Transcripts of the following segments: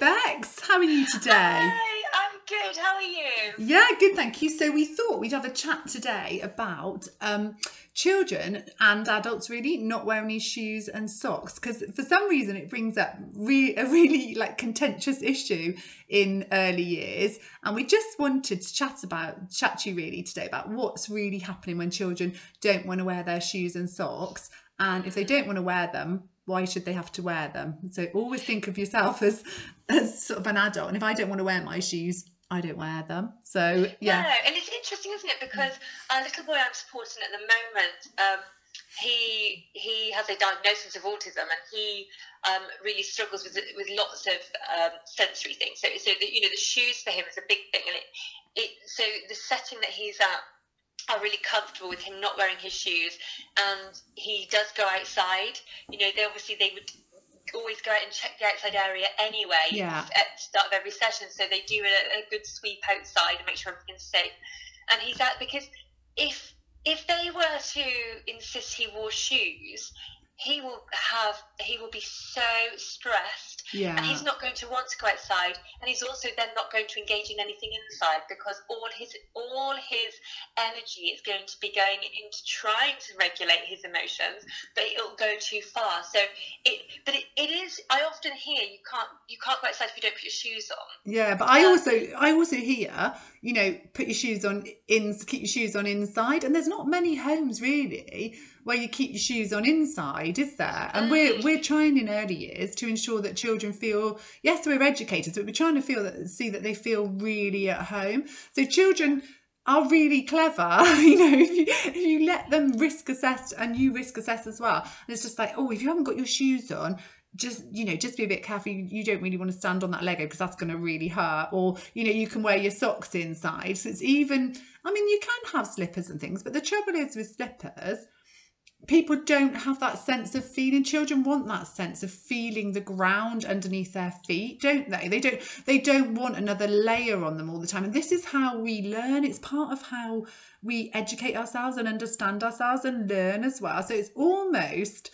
Bex. How are you today? Hi, I'm good. How are you? Yeah, good, thank you. So we thought we'd have a chat today about um, children and adults really not wearing these shoes and socks because for some reason it brings up re- a really like contentious issue in early years and we just wanted to chat about chat to you really today about what's really happening when children don't want to wear their shoes and socks and if they don't want to wear them why should they have to wear them so always think of yourself as as sort of an adult and if i don't want to wear my shoes i don't wear them so yeah No, and it's interesting, isn't it? Because a little boy I'm supporting at the moment, um, he he has a diagnosis of autism, and he um, really struggles with with lots of um, sensory things. So, so the, you know, the shoes for him is a big thing, and it, it so the setting that he's at are really comfortable with him not wearing his shoes, and he does go outside. You know, they obviously they would always go out and check the outside area anyway Yeah. at the start of every session. So they do a, a good sweep outside and make sure everything's safe. And he's out because if if they were to insist he wore shoes, he will have he will be so stressed yeah. And he's not going to want to go outside and he's also then not going to engage in anything inside because all his all his energy is going to be going into trying to regulate his emotions but it'll go too far. So it but it, it is i often hear you can't you can't go outside if you don't put your shoes on. Yeah, but I Um, also I also hear you know put your shoes on in keep your shoes on inside, and there's not many homes really where you keep your shoes on inside, is there? And we're Mm. we're trying in early years to ensure that children feel yes we're educators, but we're trying to feel that see that they feel really at home. So children are really clever, you know, if you if you let them risk assess and you risk assess as well. And it's just like, oh, if you haven't got your shoes on, just you know just be a bit careful. You, don't really want to stand on that lego because that's going to really hurt. Or you know you can wear your socks inside. So it's even i mean you can have slippers and things but the trouble is with slippers people don't have that sense of feeling. Children want that sense of feeling the ground underneath their feet don't they? They don't they don't want another layer on them all the time. And this is how we learn. It's part of how we educate ourselves and understand ourselves and learn as well. So it's almost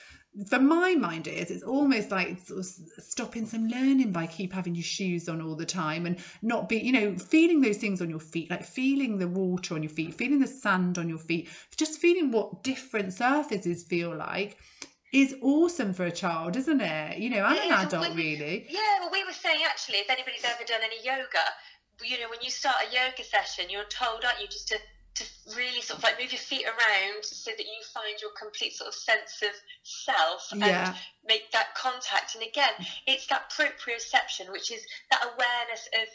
for my mind it is it's almost like sort of stopping some learning by keep having your shoes on all the time and not be you know feeling those things on your feet like feeling the water on your feet feeling the sand on your feet just feeling what different surfaces feel like is awesome for a child isn't it? You know and It an adult we- really. Yeah, well, we were saying actually, if anybody's ever done any yoga, you know, when you start a yoga session, you're told, aren't you, just to, to really sort of like move your feet around so that you find your complete sort of sense of self and yeah make that contact. And again, it's that proprioception, which is that awareness of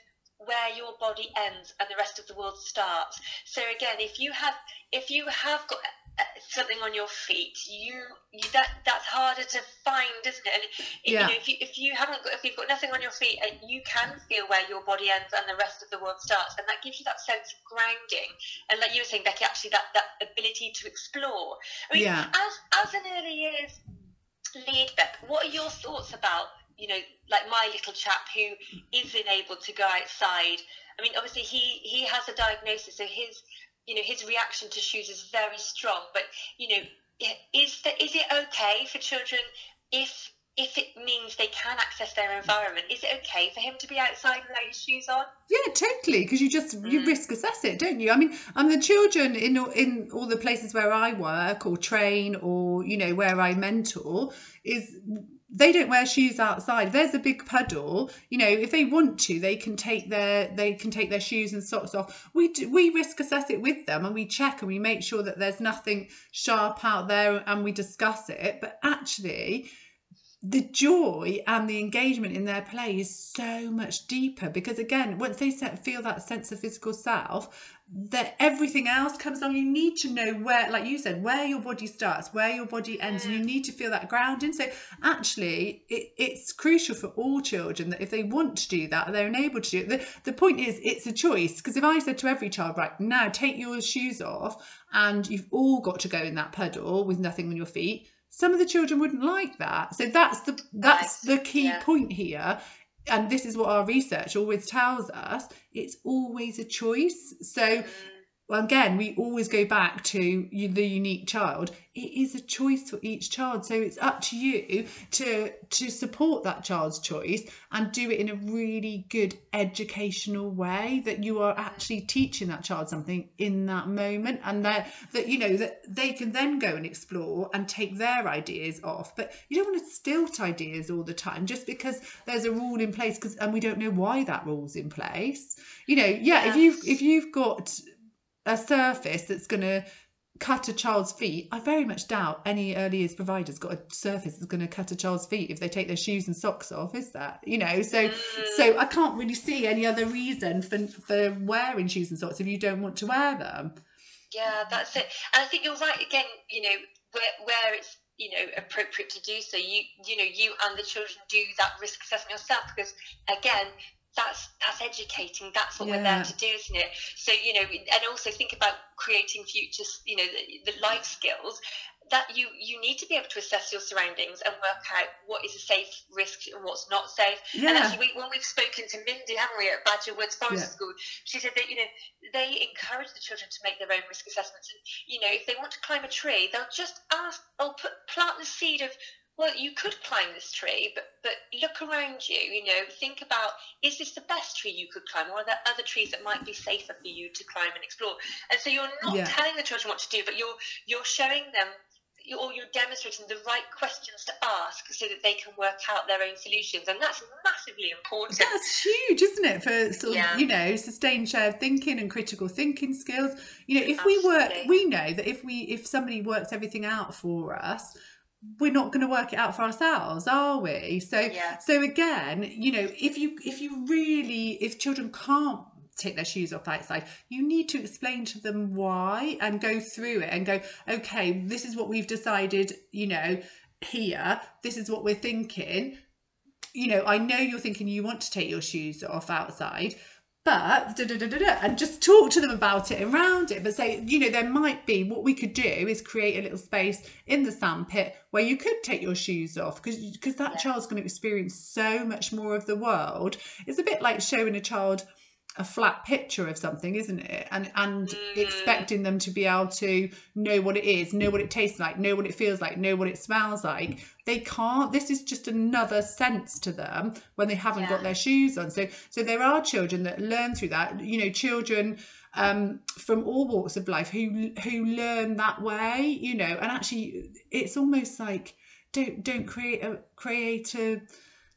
where your body ends and the rest of the world starts. So again, if you have if you have got uh, something on your feet, you, you that that's harder to find, isn't it? And if, Yeah. you know, if you if you haven't got if you've got nothing on your feet, uh, you can feel where your body ends and the rest of the world starts, and that gives you that sense of grounding. And like you were saying, Becky, actually that that ability to explore. I mean, Yeah. as as an early years lead, Beck, what are your thoughts about you know, like my little chap who isn't able to go outside? I mean, obviously he he has a diagnosis, so his you know his reaction to shoes is very strong. But you know, is the, is it okay for children if if it means they can access their environment? Is it okay for him to be outside without his shoes on? Yeah, totally. Because you just you Mm. risk assess it, don't you? I mean, and the children in in all the places where I work or train or you know where I mentor is they don't wear shoes outside. There's a big puddle, you know, if they want to, they can take their they can take their shoes and socks off. We do, we risk assess it with them and we check and we make sure that there's nothing sharp out there and we discuss it. But actually, the joy and the engagement in their play is so much deeper because again once they set, feel that sense of physical self that everything else comes along you need to know where like you said where your body starts where your body ends and you mm. need to feel that grounding. So actually it, it's crucial for all children that if they want to do that they're enabled to do it. The, the point is it's a choice because if i said to every child right now take your shoes off and you've all got to go in that puddle with nothing on your feet some of the children wouldn't like that. So that's the that's Right, the key yeah. point here. And this is what our research always tells us. It's always a choice. So Mm. Well, again, we always go back to the unique child. It is a choice for each child, so it's up to you to to support that child's choice and do it in a really good educational way that you are actually teaching that child something in that moment, and that that you know that they can then go and explore and take their ideas off. But you don't want to stilt ideas all the time just because there's a rule in place, because and we don't know why that rule's in place. You know, yeah, Yeah. if you've if you've got a surface that's going to cut a child's feet, I very much doubt any early years provider's got a surface that's going to cut a child's feet if they take their shoes and socks off, is that? You know, so so mm. I can't really see any other reason for for wearing shoes and socks if you don't want to wear them. Yeah, that's it. And I think you're right again, you know, where where it's you know appropriate to do so. You you know, you and the children do that risk assessment yourself because again, that's that's educating. That's what we're there to do, isn't it? So, you know, and also think about creating future, you know, the, the life skills that you you need to be able to assess your surroundings and work out what is a safe risk and what's not safe. Yeah. And actually, we, when we've spoken to Mindy, haven't we, at Badger Woods Forest Yeah. School, she said that you know they encourage the children to make their own risk assessments. And you know, if they want to climb a tree, they'll just ask, they'll put plant the seed of. Well, you could climb this tree, but but look around you. You know, think about: is this the best tree you could climb, or are there other trees that might be safer for you to climb and explore? And so you're not Yeah. telling the children what to do, but you're you're showing them or you're demonstrating the right questions to ask so that they can work out their own solutions, and that's massively important. That's huge, isn't it? For sort of, Yeah. you know, sustained shared thinking and critical thinking skills. You know, if we work, we know that if we if somebody works everything out for us, we're not going to work it out for ourselves, are we? So Yeah. so again, you know, if you if you really if children can't take their shoes off outside you need to explain to them why and go through it and go okay this is what we've decided you know here this is what we're thinking you know, I know you're thinking you want to take your shoes off outside, but da, da, da, and just talk to them about it and around it. But say, you know, there might be what we could do is create a little space in the sandpit where you could take your shoes off because because that Yeah. child's going to experience so much more of the world. It's a bit like showing a child a flat picture of something, isn't it? And and Mm. expecting them to be able to know what it is, know what it tastes like, know what it feels like, know what it smells like. They can't. This is just another sense to them when they haven't got their shoes on. So so there are children that learn through that. You know, children um, from all walks of life who who learn that way. You know, and actually, it's almost like don't don't create a create a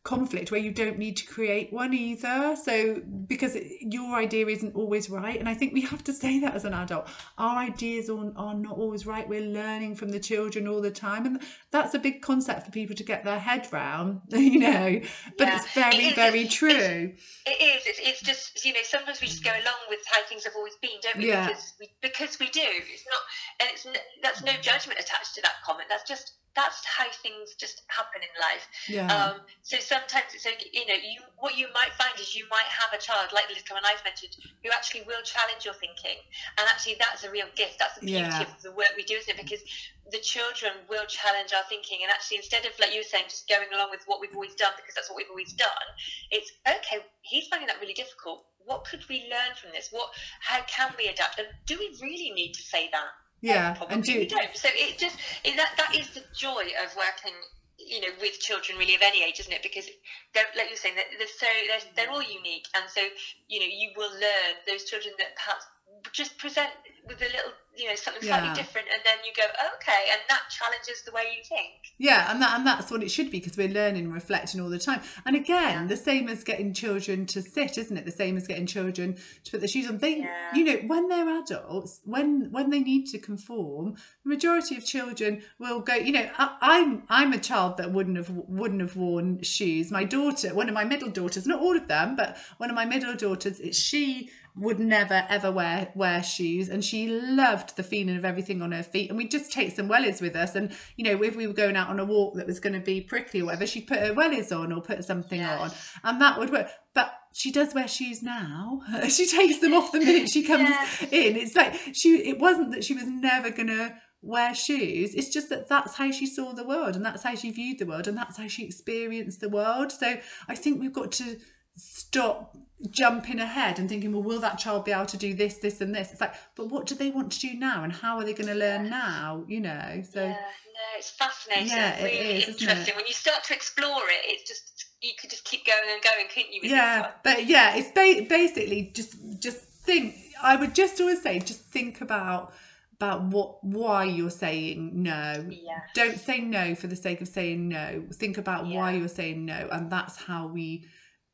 conflict where you don't need to create one either so because it- your idea isn't always right and i think we have to say that as an adult our ideas are, are not always right we're learning from the children all the time and that's a big concept for people to get their head round you know but Yeah. it's very It is, very it's- true It is. It's, it's just you know sometimes we just go along with how things have always been, don't we? Yeah. Because we because we do. It's not, and it's that's no judgment attached to that comment. That's just that's how things just happen in life. yeah Um, so sometimes it's like you know you what you might find is you might have a child like the little one I've mentioned who actually will challenge your thinking, and actually that's a real gift. That's the beauty Yeah. of the work we do, isn't it? Because the children will challenge our thinking, and actually instead of like you were saying, just going along with what we've always done because that's what we've always done, it's okay. He's finding that really difficult. What could we learn from this? What? How can we adapt? And do we really need to say that? Yeah Probably and do don't. So it just it, that that is the joy of working, you know, with children really of any age, isn't it? Because they're like you're saying, they're, they're so they're, they're all unique, and so you know you will learn those children that perhaps just present with a little, you know, something slightly Yeah. different, and then you go, okay, and that challenges the way you think. Yeah, and that and that's what it should be because we're learning and reflecting all the time. And again, Yeah. the same as getting children to sit, isn't it? The same as getting children to put their shoes on. They, Yeah. you know, when they're adults, when when they need to conform, the majority of children will go. You know, I, I'm I'm a child that wouldn't have wouldn't have worn shoes. My daughter, one of my middle daughters, not all of them, but one of my middle daughters, it's she would never ever wear wear shoes. And she loved the feeling of everything on her feet. And we'd just take some wellies with us. And you know if we were going out on a walk that was going to be prickly or whatever she'd put her wellies on or put something Yes. on. And that would work. But she does wear shoes now. She takes them off the minute she comes Yes. in. It's like she it wasn't that she was never gonna wear shoes. It's just that that's how she saw the world and that's how she viewed the world and that's how she experienced the world. So i think we've got to stop jumping ahead and thinking, well, will that child be able to do this, this, and this? It's like, but what do they want to do now, and how are they going to learn Yes. now? You know, so yeah, no, it's fascinating. Yeah, it really is, isn't it? interesting. When you start to explore it, it's just you could just keep going and going, couldn't you? Yeah, but yeah, it's ba- basically just just think. I would just always say, just think about about what why you're saying no. Yeah. Don't say no for the sake of saying no. Think about why you're saying no, and that's how we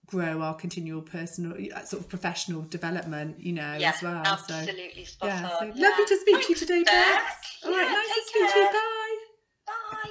grow our continual personal, uh, sort of professional development. You know, Yeah, as well. So absolutely spot yeah, so on. lovely to speak to you today. Bex. All right, Yeah, nice to speak to you. care. Bye.